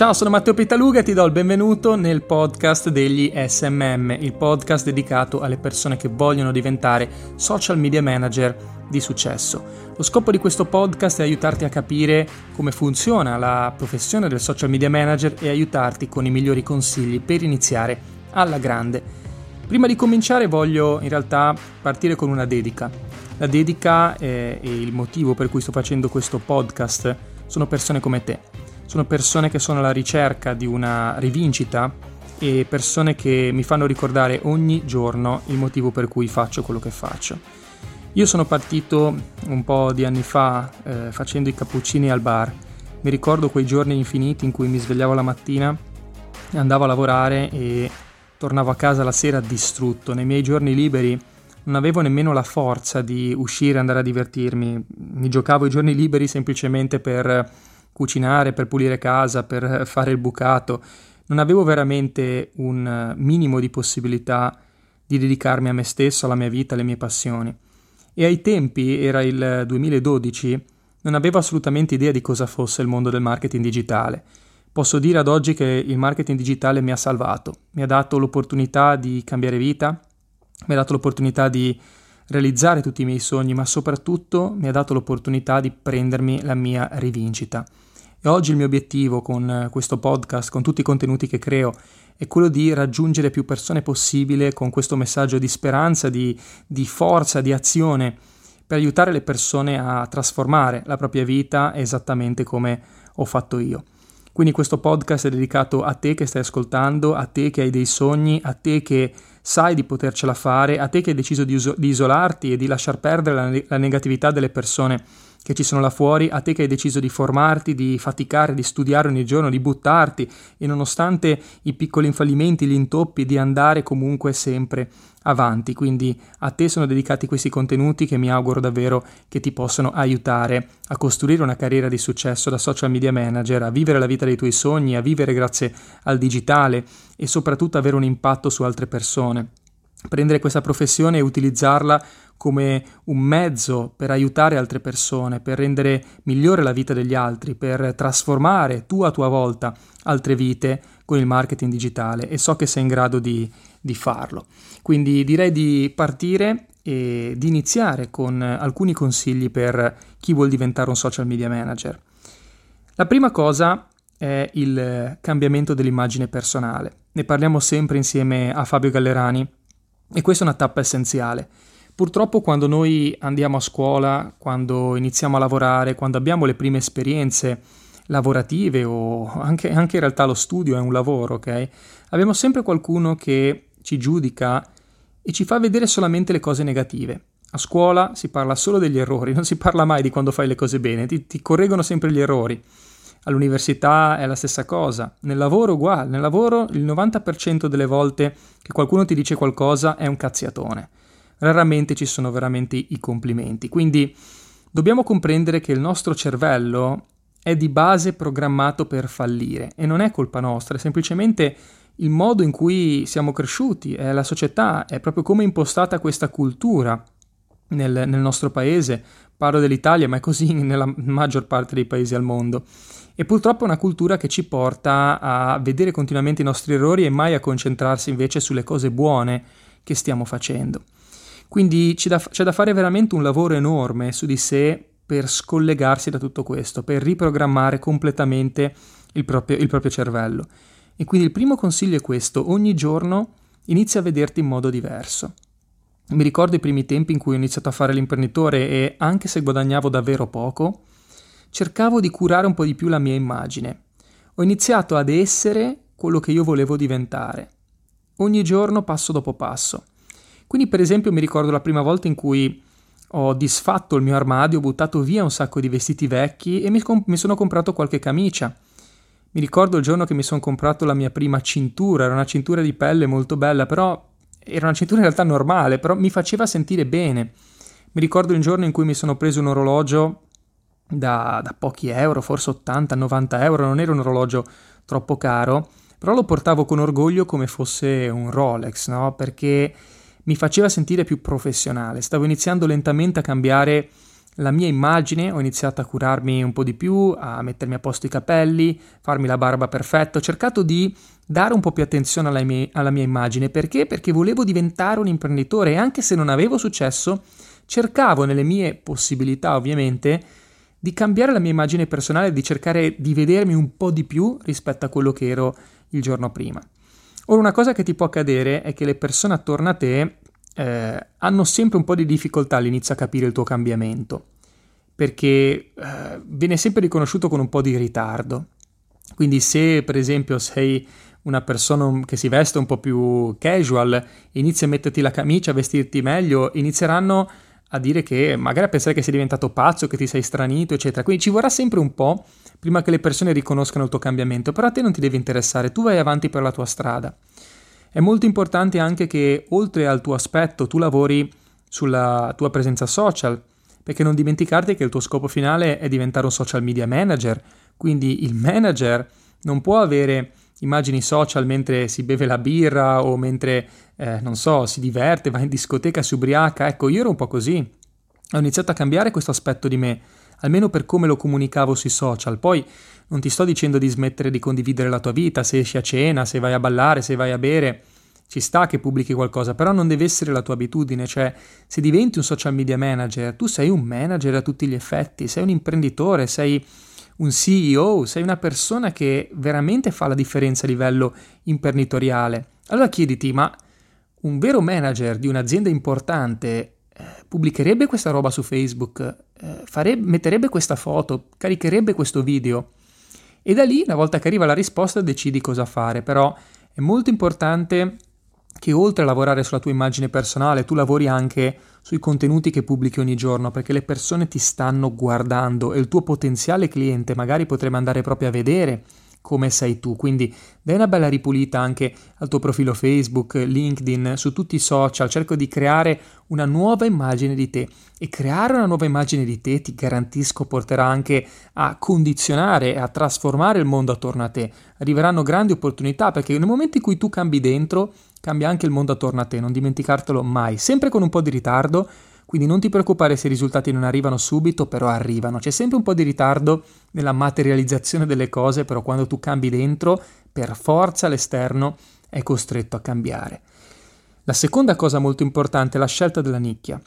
Ciao, sono Matteo Pitaluga e ti do il benvenuto nel podcast degli SMM, il podcast dedicato alle persone che vogliono diventare social media manager di successo. Lo scopo di questo podcast è aiutarti a capire come funziona la professione del social media manager e aiutarti con i migliori consigli per iniziare alla grande. Prima di cominciare voglio in realtà partire con una dedica. La dedica e il motivo per cui sto facendo questo podcast sono persone come te sono persone che sono alla ricerca di una rivincita e persone che mi fanno ricordare ogni giorno il motivo per cui faccio quello che faccio. Io sono partito un po' di anni fa eh, facendo i cappuccini al bar. Mi ricordo quei giorni infiniti in cui mi svegliavo la mattina, andavo a lavorare e tornavo a casa la sera distrutto. Nei miei giorni liberi non avevo nemmeno la forza di uscire e andare a divertirmi. Mi giocavo i giorni liberi semplicemente per cucinare, per pulire casa, per fare il bucato. Non avevo veramente un minimo di possibilità di dedicarmi a me stesso, alla mia vita, alle mie passioni. E ai tempi, era il 2012, non avevo assolutamente idea di cosa fosse il mondo del marketing digitale. Posso dire ad oggi che il marketing digitale mi ha salvato, mi ha dato l'opportunità di cambiare vita, mi ha dato l'opportunità di realizzare tutti i miei sogni, ma soprattutto mi ha dato l'opportunità di prendermi la mia rivincita. E oggi il mio obiettivo con eh, questo podcast, con tutti i contenuti che creo, è quello di raggiungere più persone possibile con questo messaggio di speranza, di, di forza, di azione, per aiutare le persone a trasformare la propria vita esattamente come ho fatto io. Quindi questo podcast è dedicato a te che stai ascoltando, a te che hai dei sogni, a te che sai di potercela fare, a te che hai deciso di, iso- di isolarti e di lasciar perdere la, ne- la negatività delle persone che ci sono là fuori, a te che hai deciso di formarti, di faticare, di studiare ogni giorno, di buttarti e nonostante i piccoli fallimenti, gli intoppi, di andare comunque sempre avanti. Quindi a te sono dedicati questi contenuti che mi auguro davvero che ti possano aiutare a costruire una carriera di successo da social media manager, a vivere la vita dei tuoi sogni, a vivere grazie al digitale e soprattutto avere un impatto su altre persone prendere questa professione e utilizzarla come un mezzo per aiutare altre persone, per rendere migliore la vita degli altri, per trasformare tu a tua volta altre vite con il marketing digitale e so che sei in grado di, di farlo. Quindi direi di partire e di iniziare con alcuni consigli per chi vuol diventare un social media manager. La prima cosa è il cambiamento dell'immagine personale. Ne parliamo sempre insieme a Fabio Gallerani e questa è una tappa essenziale. Purtroppo quando noi andiamo a scuola, quando iniziamo a lavorare, quando abbiamo le prime esperienze lavorative o anche, anche in realtà lo studio è un lavoro, ok? Abbiamo sempre qualcuno che ci giudica e ci fa vedere solamente le cose negative. A scuola si parla solo degli errori, non si parla mai di quando fai le cose bene, ti, ti correggono sempre gli errori. All'università è la stessa cosa, nel lavoro uguale, nel lavoro il 90% delle volte che qualcuno ti dice qualcosa è un cazziatone, raramente ci sono veramente i complimenti, quindi dobbiamo comprendere che il nostro cervello è di base programmato per fallire e non è colpa nostra, è semplicemente il modo in cui siamo cresciuti, è la società, è proprio come è impostata questa cultura nel, nel nostro paese, parlo dell'Italia ma è così nella maggior parte dei paesi al mondo. E purtroppo è una cultura che ci porta a vedere continuamente i nostri errori e mai a concentrarsi invece sulle cose buone che stiamo facendo. Quindi c'è da, c'è da fare veramente un lavoro enorme su di sé per scollegarsi da tutto questo, per riprogrammare completamente il proprio, il proprio cervello. E quindi il primo consiglio è questo, ogni giorno inizia a vederti in modo diverso. Mi ricordo i primi tempi in cui ho iniziato a fare l'imprenditore e anche se guadagnavo davvero poco, cercavo di curare un po' di più la mia immagine. Ho iniziato ad essere quello che io volevo diventare. Ogni giorno passo dopo passo. Quindi per esempio mi ricordo la prima volta in cui ho disfatto il mio armadio, ho buttato via un sacco di vestiti vecchi e mi, comp- mi sono comprato qualche camicia. Mi ricordo il giorno che mi sono comprato la mia prima cintura, era una cintura di pelle molto bella, però era una cintura in realtà normale, però mi faceva sentire bene. Mi ricordo il giorno in cui mi sono preso un orologio da, da pochi euro, forse 80-90 euro, non era un orologio troppo caro, però lo portavo con orgoglio come fosse un Rolex, no? Perché mi faceva sentire più professionale, stavo iniziando lentamente a cambiare la mia immagine, ho iniziato a curarmi un po' di più, a mettermi a posto i capelli, farmi la barba perfetta, ho cercato di dare un po' più attenzione alla mia, alla mia immagine. Perché? Perché volevo diventare un imprenditore e anche se non avevo successo, cercavo nelle mie possibilità ovviamente di cambiare la mia immagine personale, di cercare di vedermi un po' di più rispetto a quello che ero il giorno prima. Ora una cosa che ti può accadere è che le persone attorno a te eh, hanno sempre un po' di difficoltà all'inizio a capire il tuo cambiamento, perché eh, viene sempre riconosciuto con un po' di ritardo. Quindi se per esempio sei una persona che si veste un po' più casual, inizi a metterti la camicia, a vestirti meglio, inizieranno a dire che magari a pensare che sei diventato pazzo, che ti sei stranito, eccetera. Quindi ci vorrà sempre un po' prima che le persone riconoscano il tuo cambiamento, però a te non ti deve interessare, tu vai avanti per la tua strada. È molto importante anche che oltre al tuo aspetto tu lavori sulla tua presenza social, perché non dimenticarti che il tuo scopo finale è diventare un social media manager, quindi il manager non può avere immagini social mentre si beve la birra o mentre, eh, non so, si diverte, va in discoteca, si ubriaca. Ecco, io ero un po' così. Ho iniziato a cambiare questo aspetto di me, almeno per come lo comunicavo sui social. Poi non ti sto dicendo di smettere di condividere la tua vita, se esci a cena, se vai a ballare, se vai a bere. Ci sta che pubblichi qualcosa, però non deve essere la tua abitudine, cioè se diventi un social media manager, tu sei un manager a tutti gli effetti, sei un imprenditore, sei un CEO, sei una persona che veramente fa la differenza a livello imprenditoriale. Allora chiediti, ma un vero manager di un'azienda importante eh, pubblicherebbe questa roba su Facebook, eh, farebbe, metterebbe questa foto, caricherebbe questo video? E da lì, una volta che arriva la risposta, decidi cosa fare. Però è molto importante che oltre a lavorare sulla tua immagine personale, tu lavori anche sui contenuti che pubblichi ogni giorno, perché le persone ti stanno guardando e il tuo potenziale cliente magari potrebbe andare proprio a vedere come sei tu. Quindi dai una bella ripulita anche al tuo profilo Facebook, LinkedIn, su tutti i social, cerco di creare una nuova immagine di te e creare una nuova immagine di te ti garantisco porterà anche a condizionare e a trasformare il mondo attorno a te. Arriveranno grandi opportunità perché nel momento in cui tu cambi dentro, cambia anche il mondo attorno a te, non dimenticartelo mai, sempre con un po' di ritardo quindi non ti preoccupare se i risultati non arrivano subito, però arrivano. C'è sempre un po' di ritardo nella materializzazione delle cose, però quando tu cambi dentro, per forza l'esterno è costretto a cambiare. La seconda cosa molto importante è la scelta della nicchia.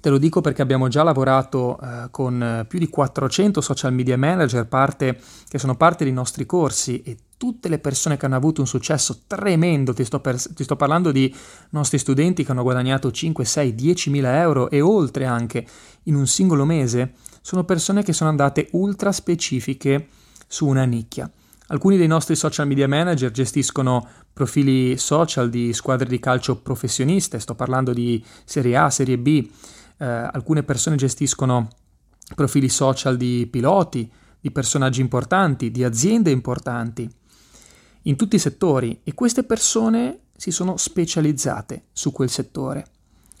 Te lo dico perché abbiamo già lavorato eh, con eh, più di 400 social media manager parte, che sono parte dei nostri corsi e tutte le persone che hanno avuto un successo tremendo, ti sto, per, ti sto parlando di nostri studenti che hanno guadagnato 5, 6, 10 mila euro e oltre anche in un singolo mese, sono persone che sono andate ultra specifiche su una nicchia. Alcuni dei nostri social media manager gestiscono profili social di squadre di calcio professioniste, sto parlando di Serie A, Serie B, eh, alcune persone gestiscono profili social di piloti, di personaggi importanti, di aziende importanti, in tutti i settori e queste persone si sono specializzate su quel settore.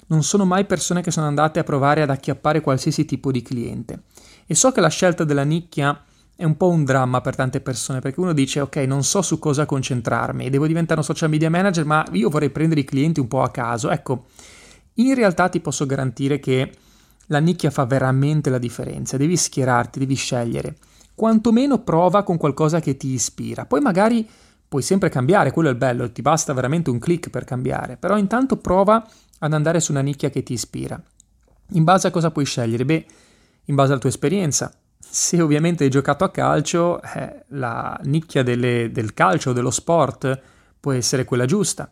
Non sono mai persone che sono andate a provare ad acchiappare qualsiasi tipo di cliente. E so che la scelta della nicchia è un po' un dramma per tante persone perché uno dice ok non so su cosa concentrarmi, devo diventare un social media manager ma io vorrei prendere i clienti un po' a caso. Ecco, in realtà ti posso garantire che la nicchia fa veramente la differenza, devi schierarti, devi scegliere. Quantomeno prova con qualcosa che ti ispira, poi magari puoi sempre cambiare, quello è il bello, ti basta veramente un click per cambiare, però intanto prova ad andare su una nicchia che ti ispira. In base a cosa puoi scegliere? Beh, in base alla tua esperienza. Se ovviamente hai giocato a calcio, eh, la nicchia delle, del calcio, dello sport, può essere quella giusta.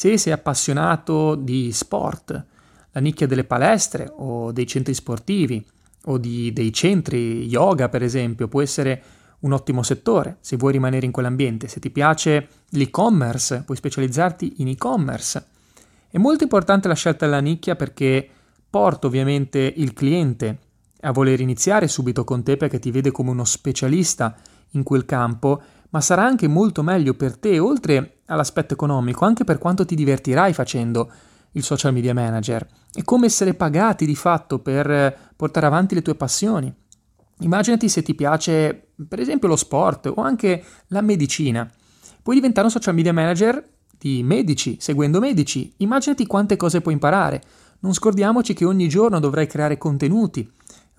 Se sei appassionato di sport, la nicchia delle palestre o dei centri sportivi o di, dei centri yoga, per esempio, può essere un ottimo settore se vuoi rimanere in quell'ambiente. Se ti piace l'e-commerce, puoi specializzarti in e-commerce. È molto importante la scelta della nicchia perché porta ovviamente il cliente a voler iniziare subito con te perché ti vede come uno specialista in quel campo ma sarà anche molto meglio per te, oltre all'aspetto economico, anche per quanto ti divertirai facendo il social media manager. È come essere pagati di fatto per portare avanti le tue passioni. Immaginati se ti piace, per esempio, lo sport o anche la medicina. Puoi diventare un social media manager di medici, seguendo medici. Immaginati quante cose puoi imparare. Non scordiamoci che ogni giorno dovrai creare contenuti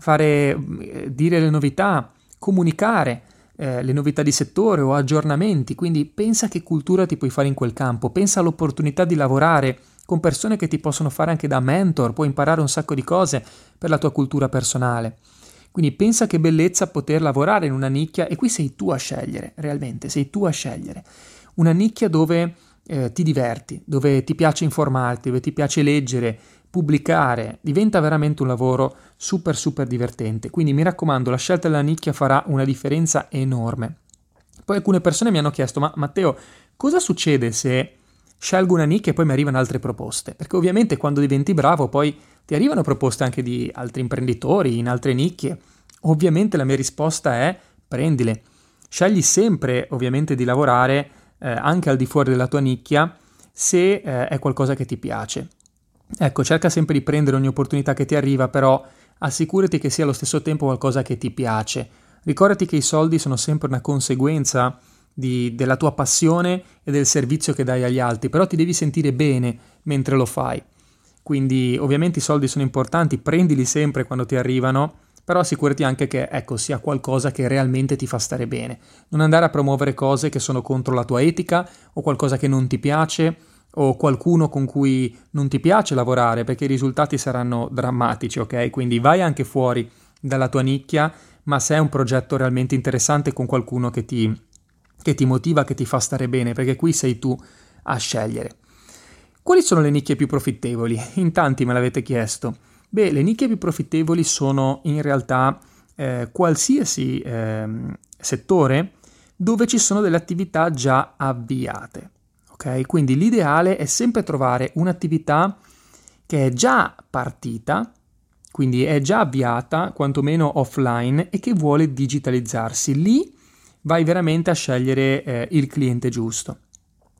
fare, eh, dire le novità, comunicare eh, le novità di settore o aggiornamenti, quindi pensa che cultura ti puoi fare in quel campo, pensa all'opportunità di lavorare con persone che ti possono fare anche da mentor, puoi imparare un sacco di cose per la tua cultura personale. Quindi pensa che bellezza poter lavorare in una nicchia e qui sei tu a scegliere, realmente, sei tu a scegliere. Una nicchia dove eh, ti diverti, dove ti piace informarti, dove ti piace leggere, pubblicare, diventa veramente un lavoro super super divertente. Quindi mi raccomando, la scelta della nicchia farà una differenza enorme. Poi alcune persone mi hanno chiesto, ma Matteo, cosa succede se scelgo una nicchia e poi mi arrivano altre proposte? Perché ovviamente quando diventi bravo poi ti arrivano proposte anche di altri imprenditori in altre nicchie. Ovviamente la mia risposta è prendile. Scegli sempre ovviamente di lavorare eh, anche al di fuori della tua nicchia se eh, è qualcosa che ti piace. Ecco, cerca sempre di prendere ogni opportunità che ti arriva, però assicurati che sia allo stesso tempo qualcosa che ti piace. Ricordati che i soldi sono sempre una conseguenza di, della tua passione e del servizio che dai agli altri, però ti devi sentire bene mentre lo fai. Quindi ovviamente i soldi sono importanti, prendili sempre quando ti arrivano, però assicurati anche che ecco, sia qualcosa che realmente ti fa stare bene. Non andare a promuovere cose che sono contro la tua etica o qualcosa che non ti piace o qualcuno con cui non ti piace lavorare perché i risultati saranno drammatici, ok? Quindi vai anche fuori dalla tua nicchia, ma se è un progetto realmente interessante con qualcuno che ti, che ti motiva, che ti fa stare bene, perché qui sei tu a scegliere. Quali sono le nicchie più profittevoli? In tanti me l'avete chiesto. Beh, le nicchie più profittevoli sono in realtà eh, qualsiasi eh, settore dove ci sono delle attività già avviate. Ok? Quindi l'ideale è sempre trovare un'attività che è già partita, quindi è già avviata, quantomeno offline, e che vuole digitalizzarsi. Lì vai veramente a scegliere eh, il cliente giusto.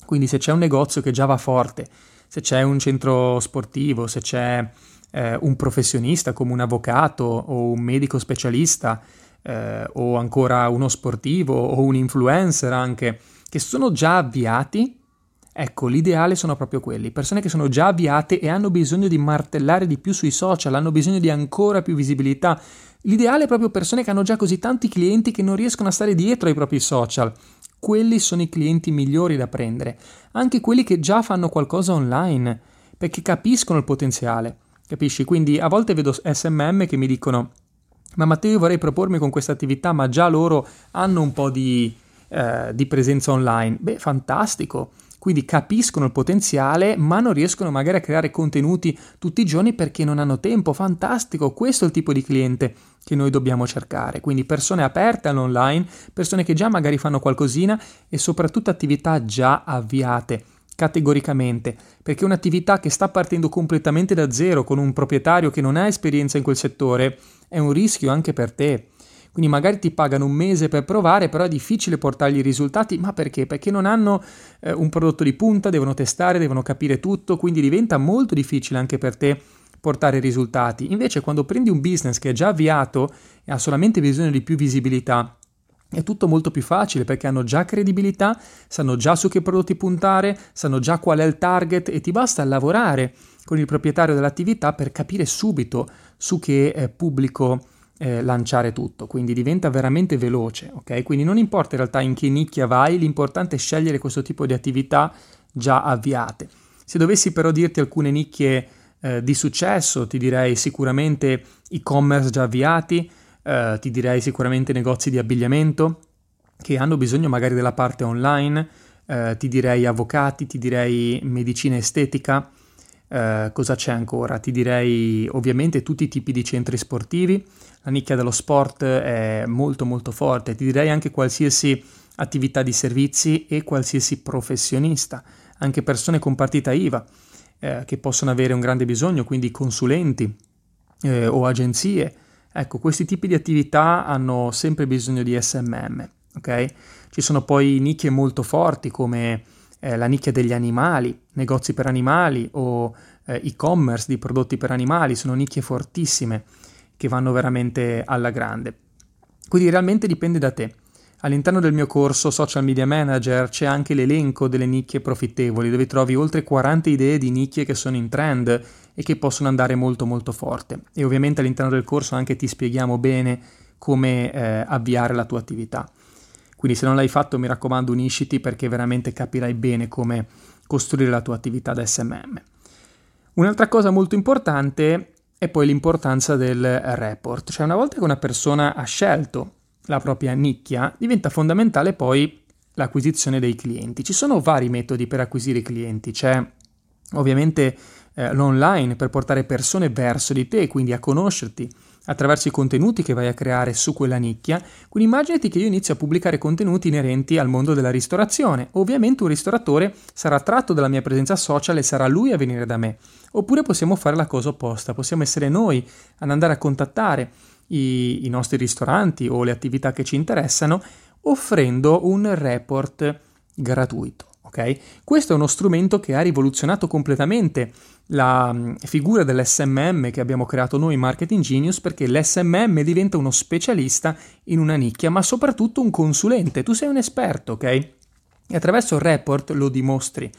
Quindi se c'è un negozio che già va forte, se c'è un centro sportivo, se c'è eh, un professionista come un avvocato o un medico specialista eh, o ancora uno sportivo o un influencer anche, che sono già avviati, Ecco, l'ideale sono proprio quelli, persone che sono già avviate e hanno bisogno di martellare di più sui social, hanno bisogno di ancora più visibilità. L'ideale è proprio persone che hanno già così tanti clienti che non riescono a stare dietro ai propri social. Quelli sono i clienti migliori da prendere, anche quelli che già fanno qualcosa online, perché capiscono il potenziale. Capisci? Quindi a volte vedo SMM che mi dicono: Ma Matteo, io vorrei propormi con questa attività, ma già loro hanno un po' di, eh, di presenza online. Beh, fantastico quindi capiscono il potenziale ma non riescono magari a creare contenuti tutti i giorni perché non hanno tempo. Fantastico, questo è il tipo di cliente che noi dobbiamo cercare, quindi persone aperte all'online, persone che già magari fanno qualcosina e soprattutto attività già avviate categoricamente, perché un'attività che sta partendo completamente da zero con un proprietario che non ha esperienza in quel settore è un rischio anche per te. Quindi magari ti pagano un mese per provare, però è difficile portargli i risultati, ma perché? Perché non hanno eh, un prodotto di punta, devono testare, devono capire tutto, quindi diventa molto difficile anche per te portare risultati. Invece quando prendi un business che è già avviato e ha solamente bisogno di più visibilità, è tutto molto più facile perché hanno già credibilità, sanno già su che prodotti puntare, sanno già qual è il target e ti basta lavorare con il proprietario dell'attività per capire subito su che eh, pubblico eh, lanciare tutto, quindi diventa veramente veloce, ok? Quindi non importa in realtà in che nicchia vai, l'importante è scegliere questo tipo di attività già avviate. Se dovessi però dirti alcune nicchie eh, di successo, ti direi sicuramente e-commerce già avviati, eh, ti direi sicuramente negozi di abbigliamento che hanno bisogno magari della parte online, eh, ti direi avvocati, ti direi medicina estetica, eh, cosa c'è ancora? Ti direi ovviamente tutti i tipi di centri sportivi, la nicchia dello sport è molto molto forte, ti direi anche qualsiasi attività di servizi e qualsiasi professionista, anche persone con partita IVA eh, che possono avere un grande bisogno, quindi consulenti eh, o agenzie. Ecco, questi tipi di attività hanno sempre bisogno di SMM, ok? Ci sono poi nicchie molto forti come eh, la nicchia degli animali, negozi per animali o eh, e-commerce di prodotti per animali, sono nicchie fortissime che vanno veramente alla grande. Quindi realmente dipende da te. All'interno del mio corso Social Media Manager c'è anche l'elenco delle nicchie profittevoli, dove trovi oltre 40 idee di nicchie che sono in trend e che possono andare molto molto forte. E ovviamente all'interno del corso anche ti spieghiamo bene come eh, avviare la tua attività. Quindi se non l'hai fatto mi raccomando unisciti perché veramente capirai bene come costruire la tua attività da SMM. Un'altra cosa molto importante è poi l'importanza del report, cioè una volta che una persona ha scelto la propria nicchia, diventa fondamentale poi l'acquisizione dei clienti. Ci sono vari metodi per acquisire clienti, c'è ovviamente eh, l'online per portare persone verso di te, quindi a conoscerti attraverso i contenuti che vai a creare su quella nicchia. Quindi immaginati che io inizio a pubblicare contenuti inerenti al mondo della ristorazione. Ovviamente un ristoratore sarà attratto dalla mia presenza social e sarà lui a venire da me. Oppure possiamo fare la cosa opposta, possiamo essere noi ad andare a contattare i, i nostri ristoranti o le attività che ci interessano offrendo un report gratuito. Okay? Questo è uno strumento che ha rivoluzionato completamente la mm, figura dell'SMM che abbiamo creato noi in Marketing Genius perché l'SMM diventa uno specialista in una nicchia, ma soprattutto un consulente. Tu sei un esperto, ok? E attraverso il report lo dimostri.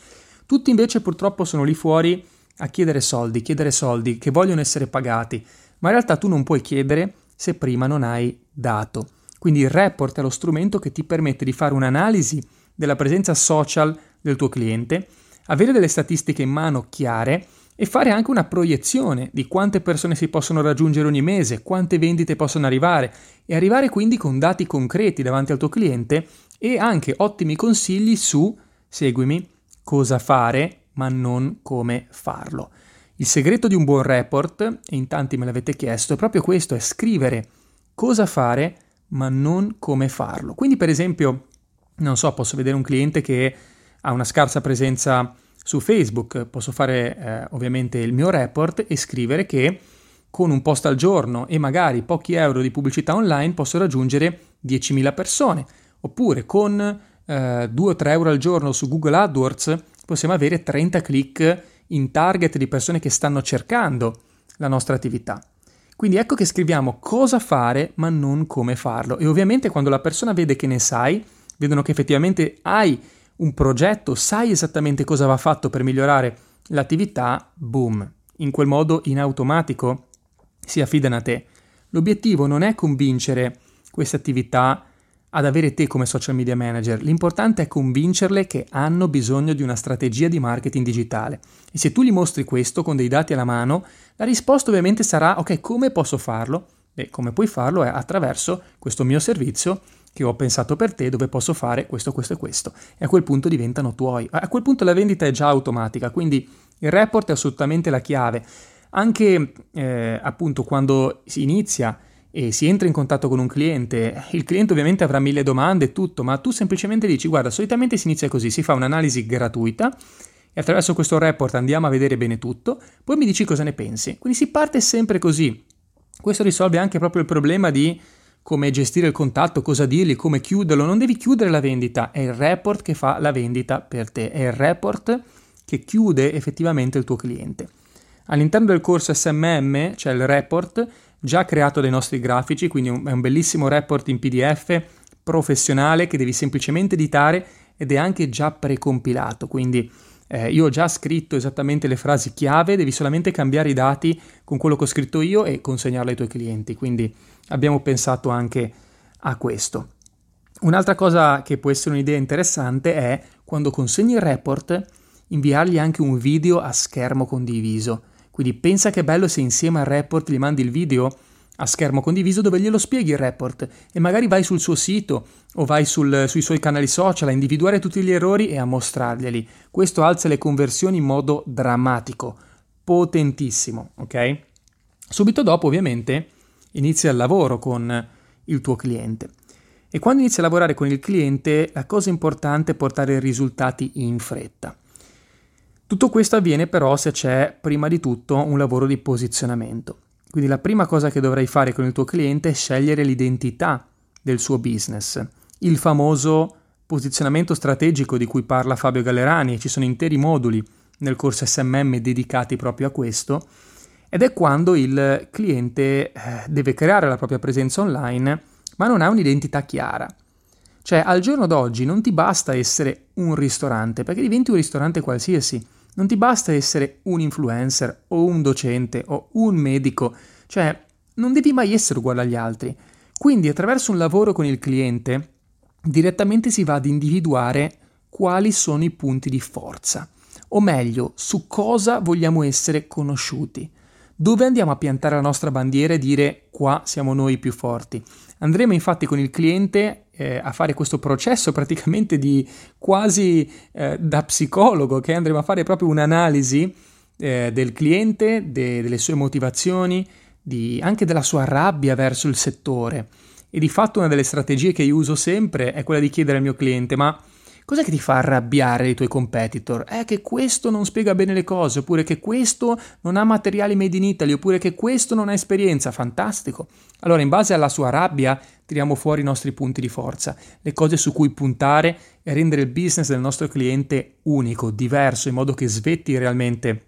Tutti invece purtroppo sono lì fuori a chiedere soldi, chiedere soldi, che vogliono essere pagati, ma in realtà tu non puoi chiedere se prima non hai dato. Quindi il report è lo strumento che ti permette di fare un'analisi della presenza social del tuo cliente, avere delle statistiche in mano chiare e fare anche una proiezione di quante persone si possono raggiungere ogni mese, quante vendite possono arrivare e arrivare quindi con dati concreti davanti al tuo cliente e anche ottimi consigli su, seguimi, cosa fare ma non come farlo. Il segreto di un buon report, e in tanti me l'avete chiesto, è proprio questo, è scrivere cosa fare ma non come farlo. Quindi per esempio, non so, posso vedere un cliente che ha una scarsa presenza su Facebook, posso fare eh, ovviamente il mio report e scrivere che con un post al giorno e magari pochi euro di pubblicità online posso raggiungere 10.000 persone, oppure con eh, 2 o 3 euro al giorno su Google AdWords possiamo avere 30 click in target di persone che stanno cercando la nostra attività. Quindi ecco che scriviamo cosa fare ma non come farlo e ovviamente quando la persona vede che ne sai, vedono che effettivamente hai un progetto, sai esattamente cosa va fatto per migliorare l'attività, boom, in quel modo in automatico si affidano a te. L'obiettivo non è convincere queste attività ad avere te come social media manager, l'importante è convincerle che hanno bisogno di una strategia di marketing digitale. E se tu gli mostri questo con dei dati alla mano, la risposta ovviamente sarà ok, come posso farlo? E come puoi farlo è attraverso questo mio servizio che ho pensato per te dove posso fare questo, questo e questo. E a quel punto diventano tuoi. A quel punto la vendita è già automatica, quindi il report è assolutamente la chiave. Anche eh, appunto quando si inizia e si entra in contatto con un cliente, il cliente ovviamente avrà mille domande e tutto, ma tu semplicemente dici guarda, solitamente si inizia così, si fa un'analisi gratuita e attraverso questo report andiamo a vedere bene tutto, poi mi dici cosa ne pensi. Quindi si parte sempre così. Questo risolve anche proprio il problema di come gestire il contatto, cosa dirgli, come chiuderlo. Non devi chiudere la vendita, è il report che fa la vendita per te, è il report che chiude effettivamente il tuo cliente. All'interno del corso SMM c'è il report già creato dai nostri grafici, quindi è un bellissimo report in PDF professionale che devi semplicemente editare ed è anche già precompilato, quindi eh, io ho già scritto esattamente le frasi chiave, devi solamente cambiare i dati con quello che ho scritto io e consegnarlo ai tuoi clienti, quindi abbiamo pensato anche a questo. Un'altra cosa che può essere un'idea interessante è quando consegni il report inviargli anche un video a schermo condiviso quindi pensa che bello se insieme al report gli mandi il video a schermo condiviso dove glielo spieghi il report e magari vai sul suo sito o vai sul, sui suoi canali social a individuare tutti gli errori e a mostrarglieli. Questo alza le conversioni in modo drammatico, potentissimo, ok? Subito dopo ovviamente inizia il lavoro con il tuo cliente. E quando inizi a lavorare con il cliente la cosa importante è portare risultati in fretta. Tutto questo avviene però se c'è prima di tutto un lavoro di posizionamento. Quindi la prima cosa che dovrai fare con il tuo cliente è scegliere l'identità del suo business, il famoso posizionamento strategico di cui parla Fabio Gallerani e ci sono interi moduli nel corso SMM dedicati proprio a questo, ed è quando il cliente eh, deve creare la propria presenza online ma non ha un'identità chiara. Cioè, al giorno d'oggi non ti basta essere un ristorante, perché diventi un ristorante qualsiasi. Non ti basta essere un influencer o un docente o un medico, cioè non devi mai essere uguale agli altri. Quindi attraverso un lavoro con il cliente direttamente si va ad individuare quali sono i punti di forza, o meglio, su cosa vogliamo essere conosciuti. Dove andiamo a piantare la nostra bandiera e dire qua siamo noi più forti? Andremo infatti con il cliente eh, a fare questo processo praticamente di quasi eh, da psicologo, che andremo a fare proprio un'analisi eh, del cliente, de- delle sue motivazioni, di, anche della sua rabbia verso il settore. E di fatto una delle strategie che io uso sempre è quella di chiedere al mio cliente, ma Cos'è che ti fa arrabbiare i tuoi competitor? È che questo non spiega bene le cose, oppure che questo non ha materiali made in Italy, oppure che questo non ha esperienza. Fantastico. Allora, in base alla sua rabbia, tiriamo fuori i nostri punti di forza, le cose su cui puntare e rendere il business del nostro cliente unico, diverso, in modo che svetti realmente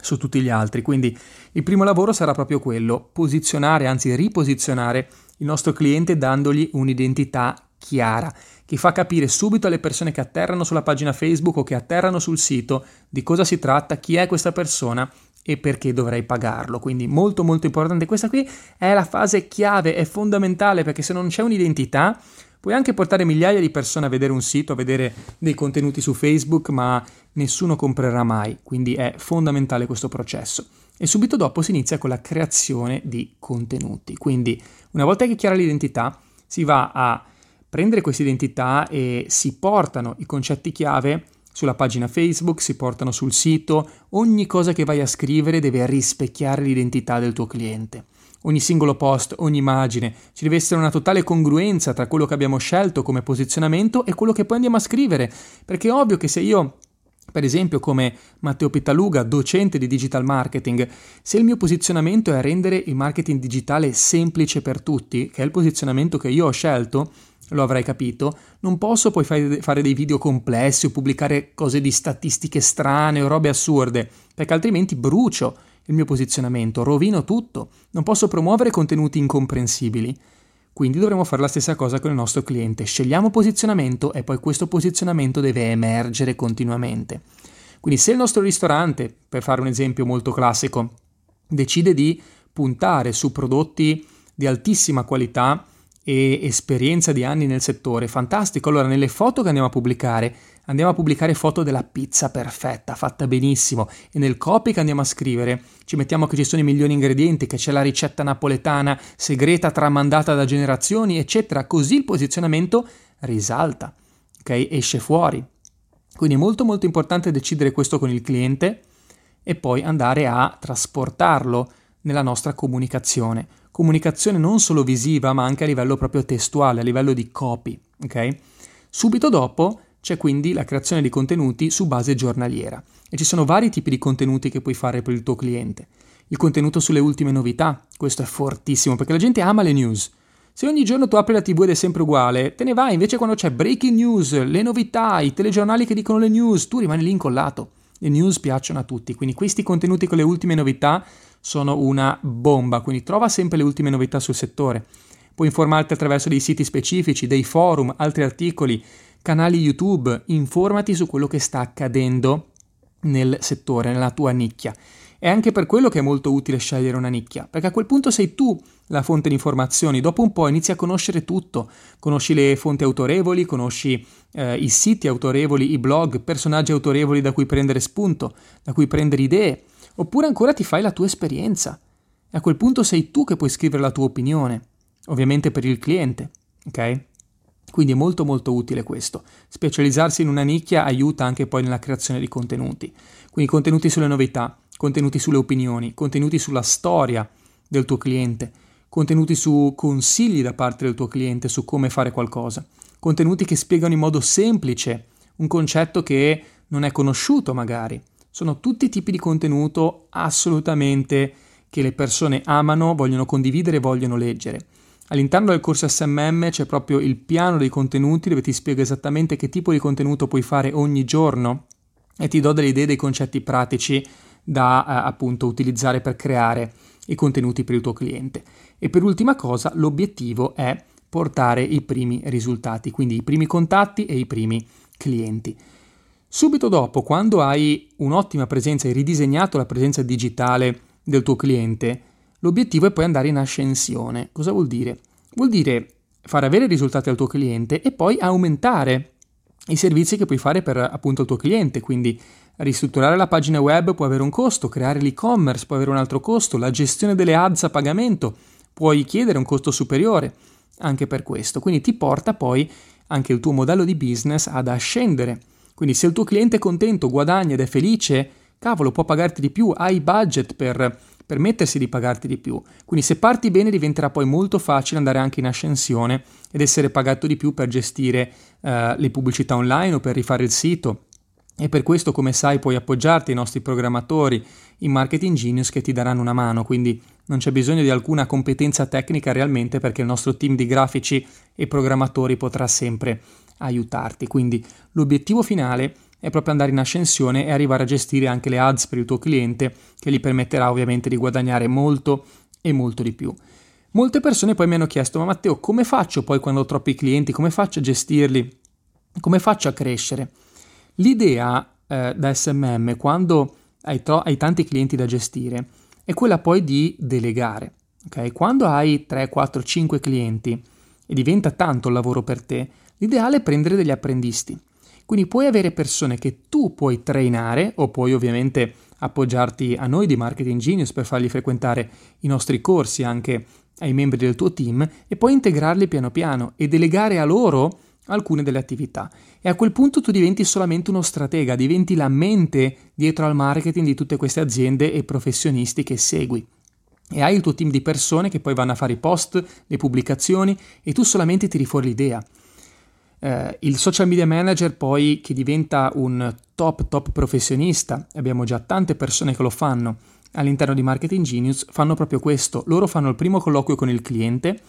su tutti gli altri. Quindi il primo lavoro sarà proprio quello, posizionare, anzi riposizionare il nostro cliente dandogli un'identità chiara che fa capire subito alle persone che atterrano sulla pagina Facebook o che atterrano sul sito di cosa si tratta, chi è questa persona e perché dovrei pagarlo. Quindi molto molto importante. Questa qui è la fase chiave, è fondamentale perché se non c'è un'identità puoi anche portare migliaia di persone a vedere un sito, a vedere dei contenuti su Facebook, ma nessuno comprerà mai. Quindi è fondamentale questo processo. E subito dopo si inizia con la creazione di contenuti. Quindi una volta che è chiara l'identità si va a prendere questa identità e si portano i concetti chiave sulla pagina Facebook, si portano sul sito, ogni cosa che vai a scrivere deve rispecchiare l'identità del tuo cliente. Ogni singolo post, ogni immagine, ci deve essere una totale congruenza tra quello che abbiamo scelto come posizionamento e quello che poi andiamo a scrivere, perché è ovvio che se io per esempio, come Matteo Pitaluga, docente di digital marketing, se il mio posizionamento è rendere il marketing digitale semplice per tutti, che è il posizionamento che io ho scelto, lo avrai capito, non posso poi fare dei video complessi o pubblicare cose di statistiche strane o robe assurde, perché altrimenti brucio il mio posizionamento, rovino tutto, non posso promuovere contenuti incomprensibili. Quindi dovremo fare la stessa cosa con il nostro cliente, scegliamo posizionamento e poi questo posizionamento deve emergere continuamente. Quindi se il nostro ristorante, per fare un esempio molto classico, decide di puntare su prodotti di altissima qualità, e esperienza di anni nel settore, fantastico. Allora, nelle foto che andiamo a pubblicare, andiamo a pubblicare foto della pizza perfetta, fatta benissimo, e nel copy che andiamo a scrivere ci mettiamo che ci sono i migliori ingredienti, che c'è la ricetta napoletana segreta tramandata da generazioni, eccetera. Così il posizionamento risalta, ok? Esce fuori. Quindi è molto molto importante decidere questo con il cliente e poi andare a trasportarlo nella nostra comunicazione comunicazione non solo visiva ma anche a livello proprio testuale, a livello di copy. Okay? Subito dopo c'è quindi la creazione di contenuti su base giornaliera e ci sono vari tipi di contenuti che puoi fare per il tuo cliente. Il contenuto sulle ultime novità, questo è fortissimo perché la gente ama le news. Se ogni giorno tu apri la TV ed è sempre uguale, te ne vai, invece quando c'è breaking news, le novità, i telegiornali che dicono le news, tu rimani lì incollato. Le news piacciono a tutti, quindi questi contenuti con le ultime novità sono una bomba, quindi trova sempre le ultime novità sul settore. Puoi informarti attraverso dei siti specifici, dei forum, altri articoli, canali YouTube, informati su quello che sta accadendo nel settore, nella tua nicchia. È anche per quello che è molto utile scegliere una nicchia, perché a quel punto sei tu la fonte di informazioni, dopo un po' inizi a conoscere tutto, conosci le fonti autorevoli, conosci eh, i siti autorevoli, i blog, personaggi autorevoli da cui prendere spunto, da cui prendere idee, Oppure ancora ti fai la tua esperienza. E a quel punto sei tu che puoi scrivere la tua opinione, ovviamente per il cliente, ok? Quindi è molto molto utile questo. Specializzarsi in una nicchia aiuta anche poi nella creazione di contenuti. Quindi contenuti sulle novità, contenuti sulle opinioni, contenuti sulla storia del tuo cliente, contenuti su consigli da parte del tuo cliente su come fare qualcosa, contenuti che spiegano in modo semplice un concetto che non è conosciuto magari, sono tutti tipi di contenuto assolutamente che le persone amano, vogliono condividere, vogliono leggere. All'interno del corso SMM c'è proprio il piano dei contenuti dove ti spiego esattamente che tipo di contenuto puoi fare ogni giorno e ti do delle idee dei concetti pratici da eh, appunto utilizzare per creare i contenuti per il tuo cliente. E per ultima cosa, l'obiettivo è portare i primi risultati, quindi i primi contatti e i primi clienti. Subito dopo, quando hai un'ottima presenza, hai ridisegnato la presenza digitale del tuo cliente, l'obiettivo è poi andare in ascensione. Cosa vuol dire? Vuol dire far avere risultati al tuo cliente e poi aumentare i servizi che puoi fare per appunto il tuo cliente, quindi ristrutturare la pagina web può avere un costo, creare l'e-commerce può avere un altro costo, la gestione delle ads a pagamento puoi chiedere un costo superiore anche per questo, quindi ti porta poi anche il tuo modello di business ad ascendere. Quindi se il tuo cliente è contento, guadagna ed è felice, cavolo, può pagarti di più, hai budget per permettersi di pagarti di più. Quindi se parti bene diventerà poi molto facile andare anche in ascensione ed essere pagato di più per gestire uh, le pubblicità online o per rifare il sito. E per questo, come sai, puoi appoggiarti ai nostri programmatori in Marketing Genius che ti daranno una mano, quindi non c'è bisogno di alcuna competenza tecnica realmente perché il nostro team di grafici e programmatori potrà sempre aiutarti. Quindi l'obiettivo finale è proprio andare in ascensione e arrivare a gestire anche le ads per il tuo cliente, che gli permetterà ovviamente di guadagnare molto e molto di più. Molte persone poi mi hanno chiesto: Ma Matteo, come faccio poi quando ho troppi clienti? Come faccio a gestirli? Come faccio a crescere? L'idea eh, da SMM, quando hai, tro- hai, tanti clienti da gestire, è quella poi di delegare. Okay? Quando hai 3, 4, 5 clienti e diventa tanto il lavoro per te, l'ideale è prendere degli apprendisti. Quindi puoi avere persone che tu puoi trainare o puoi ovviamente appoggiarti a noi di Marketing Genius per fargli frequentare i nostri corsi anche ai membri del tuo team e poi integrarli piano piano e delegare a loro alcune delle attività. E a quel punto tu diventi solamente uno stratega, diventi la mente dietro al marketing di tutte queste aziende e professionisti che segui. E hai il tuo team di persone che poi vanno a fare i post, le pubblicazioni e tu solamente tiri fuori l'idea. Eh, il social media manager poi che diventa un top top professionista, abbiamo già tante persone che lo fanno all'interno di Marketing Genius, fanno proprio questo, loro fanno il primo colloquio con il cliente,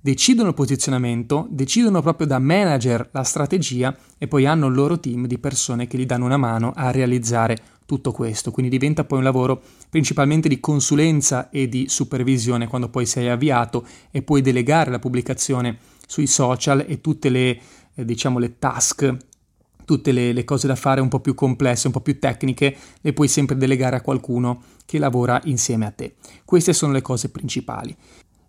decidono il posizionamento, decidono proprio da manager la strategia e poi hanno il loro team di persone che gli danno una mano a realizzare tutto questo. Quindi diventa poi un lavoro principalmente di consulenza e di supervisione quando poi sei avviato e puoi delegare la pubblicazione sui social e tutte le eh, diciamo le task, tutte le, le, cose da fare un po' più complesse, un po' più tecniche, le puoi sempre delegare a qualcuno che lavora insieme a te. Queste sono le cose principali.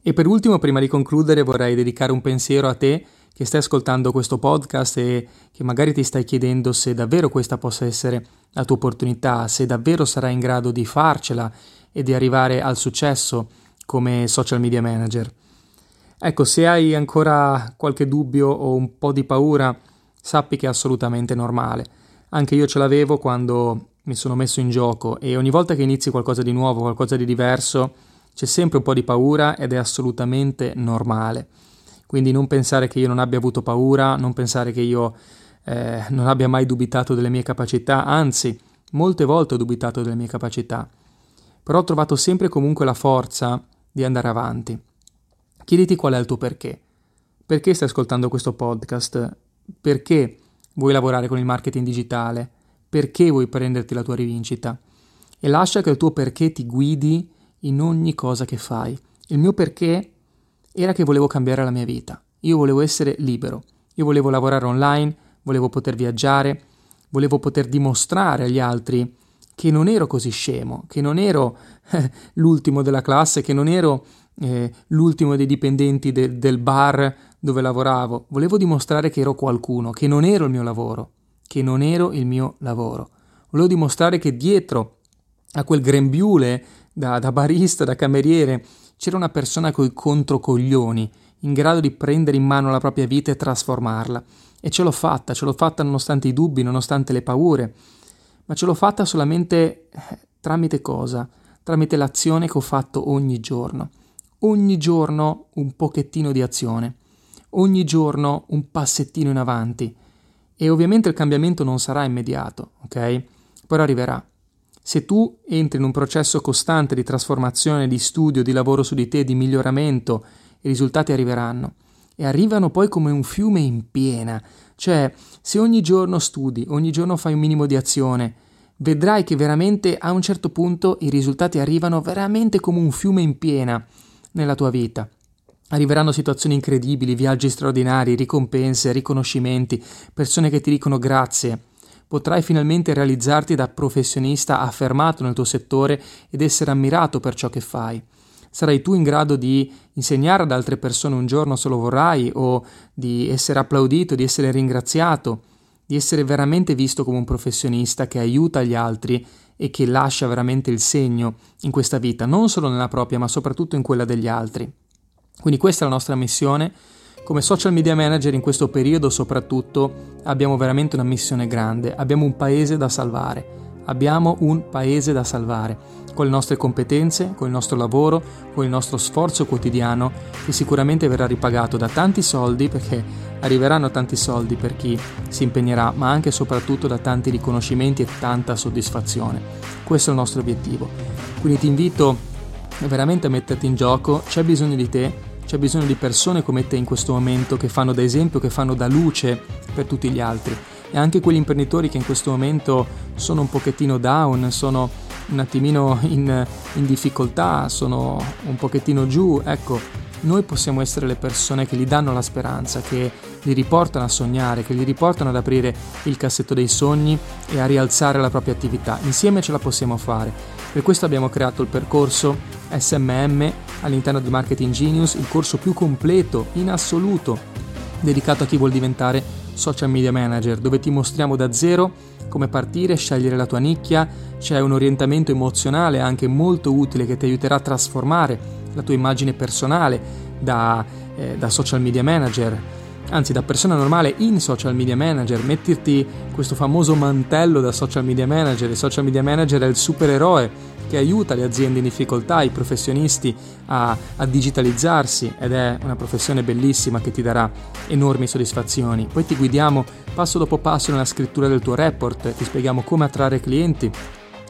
E per ultimo, prima di concludere, vorrei dedicare un pensiero a te che stai ascoltando questo podcast e che magari ti stai chiedendo se davvero questa possa essere la tua opportunità, se davvero sarai in grado di farcela e di arrivare al successo come social media manager. Ecco, se hai ancora qualche dubbio o un po' di paura, sappi che è assolutamente normale. Anche io ce l'avevo quando mi sono messo in gioco e ogni volta che inizi qualcosa di nuovo, qualcosa di diverso, c'è sempre un po' di paura ed è assolutamente normale. Quindi non pensare che io non abbia avuto paura, non pensare che io eh, non abbia mai dubitato delle mie capacità, anzi, molte volte ho dubitato delle mie capacità, però ho trovato sempre comunque la forza di andare avanti. Chiediti qual è il tuo perché. Perché stai ascoltando questo podcast? Perché vuoi lavorare con il marketing digitale? Perché vuoi prenderti la tua rivincita? E lascia che il tuo perché ti guidi in ogni cosa che fai. Il mio perché era che volevo cambiare la mia vita. Io volevo essere libero. Io volevo lavorare online, volevo poter viaggiare, volevo poter dimostrare agli altri che non ero così scemo, che non ero l'ultimo della classe, che non ero eh, l'ultimo dei dipendenti de- del bar dove lavoravo. Volevo dimostrare che ero qualcuno, che non ero il mio lavoro, che non ero il mio lavoro. Volevo dimostrare che dietro a quel grembiule da, da barista, da cameriere, c'era una persona coi controcoglioni, in grado di prendere in mano la propria vita e trasformarla. E ce l'ho fatta, ce l'ho fatta nonostante i dubbi, nonostante le paure, ma ce l'ho fatta solamente eh, tramite cosa? Tramite l'azione che ho fatto ogni giorno ogni giorno un pochettino di azione, ogni giorno un passettino in avanti. E ovviamente il cambiamento non sarà immediato, ok? Però arriverà. Se tu entri in un processo costante di trasformazione, di studio, di lavoro su di te, di miglioramento, i risultati arriveranno. E arrivano poi come un fiume in piena. Cioè, se ogni giorno studi, ogni giorno fai un minimo di azione, vedrai che veramente a un certo punto i risultati arrivano veramente come un fiume in piena nella tua vita. Arriveranno situazioni incredibili, viaggi straordinari, ricompense, riconoscimenti, persone che ti dicono grazie. Potrai finalmente realizzarti da professionista affermato nel tuo settore ed essere ammirato per ciò che fai. Sarai tu in grado di insegnare ad altre persone un giorno se lo vorrai o di essere applaudito, di essere ringraziato, di essere veramente visto come un professionista che aiuta gli altri e che lascia veramente il segno in questa vita, non solo nella propria ma soprattutto in quella degli altri. Quindi questa è la nostra missione. Come social media manager in questo periodo soprattutto abbiamo veramente una missione grande, abbiamo un paese da salvare, abbiamo un paese da salvare con le nostre competenze, con il nostro lavoro, con il nostro sforzo quotidiano che sicuramente verrà ripagato da tanti soldi perché arriveranno tanti soldi per chi si impegnerà, ma anche e soprattutto da tanti riconoscimenti e tanta soddisfazione. Questo è il nostro obiettivo. Quindi ti invito veramente a metterti in gioco, c'è bisogno di te c'è bisogno di persone come te in questo momento che fanno da esempio, che fanno da luce per tutti gli altri. E anche quegli imprenditori che in questo momento sono un pochettino down, sono un attimino in, in difficoltà, sono un pochettino giù, ecco, noi possiamo essere le persone che gli danno la speranza, che li riportano a sognare, che li riportano ad aprire il cassetto dei sogni e a rialzare la propria attività. Insieme ce la possiamo fare. Per questo abbiamo creato il percorso SMM all'interno di Marketing Genius, il corso più completo in assoluto dedicato a chi vuol diventare social media manager, dove ti mostriamo da zero come partire, scegliere la tua nicchia, c'è un orientamento emozionale anche molto utile che ti aiuterà a trasformare la tua immagine personale da, eh, da social media manager, anzi da persona normale in social media manager, metterti questo famoso mantello da social media manager, il social media manager è il supereroe che aiuta le aziende in difficoltà, i professionisti a, a, digitalizzarsi ed è una professione bellissima che ti darà enormi soddisfazioni. Poi ti guidiamo passo dopo passo nella scrittura del tuo report, ti spieghiamo come attrarre clienti,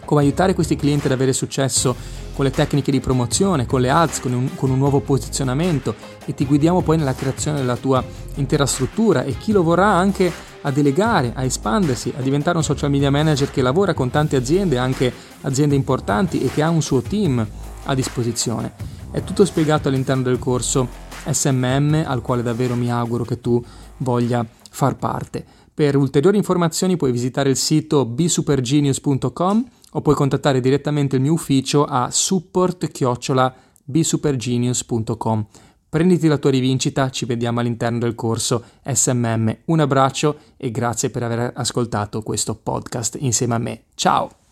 come aiutare questi clienti ad avere successo con le tecniche di promozione, con le ads, con un, con un, nuovo posizionamento e ti guidiamo poi nella creazione della tua intera struttura e chi lo vorrà anche a delegare, a espandersi, a diventare un social media manager che lavora con tante aziende, anche aziende importanti e che ha un suo team a disposizione. È tutto spiegato all'interno del corso SMM al quale davvero mi auguro che tu voglia far parte. Per ulteriori informazioni puoi visitare il sito bsupergenius.com o puoi contattare direttamente il mio ufficio a support-bsupergenius.com. Prenditi la tua rivincita, ci vediamo all'interno del corso SMM. Un abbraccio e grazie per aver ascoltato questo podcast insieme a me. Ciao!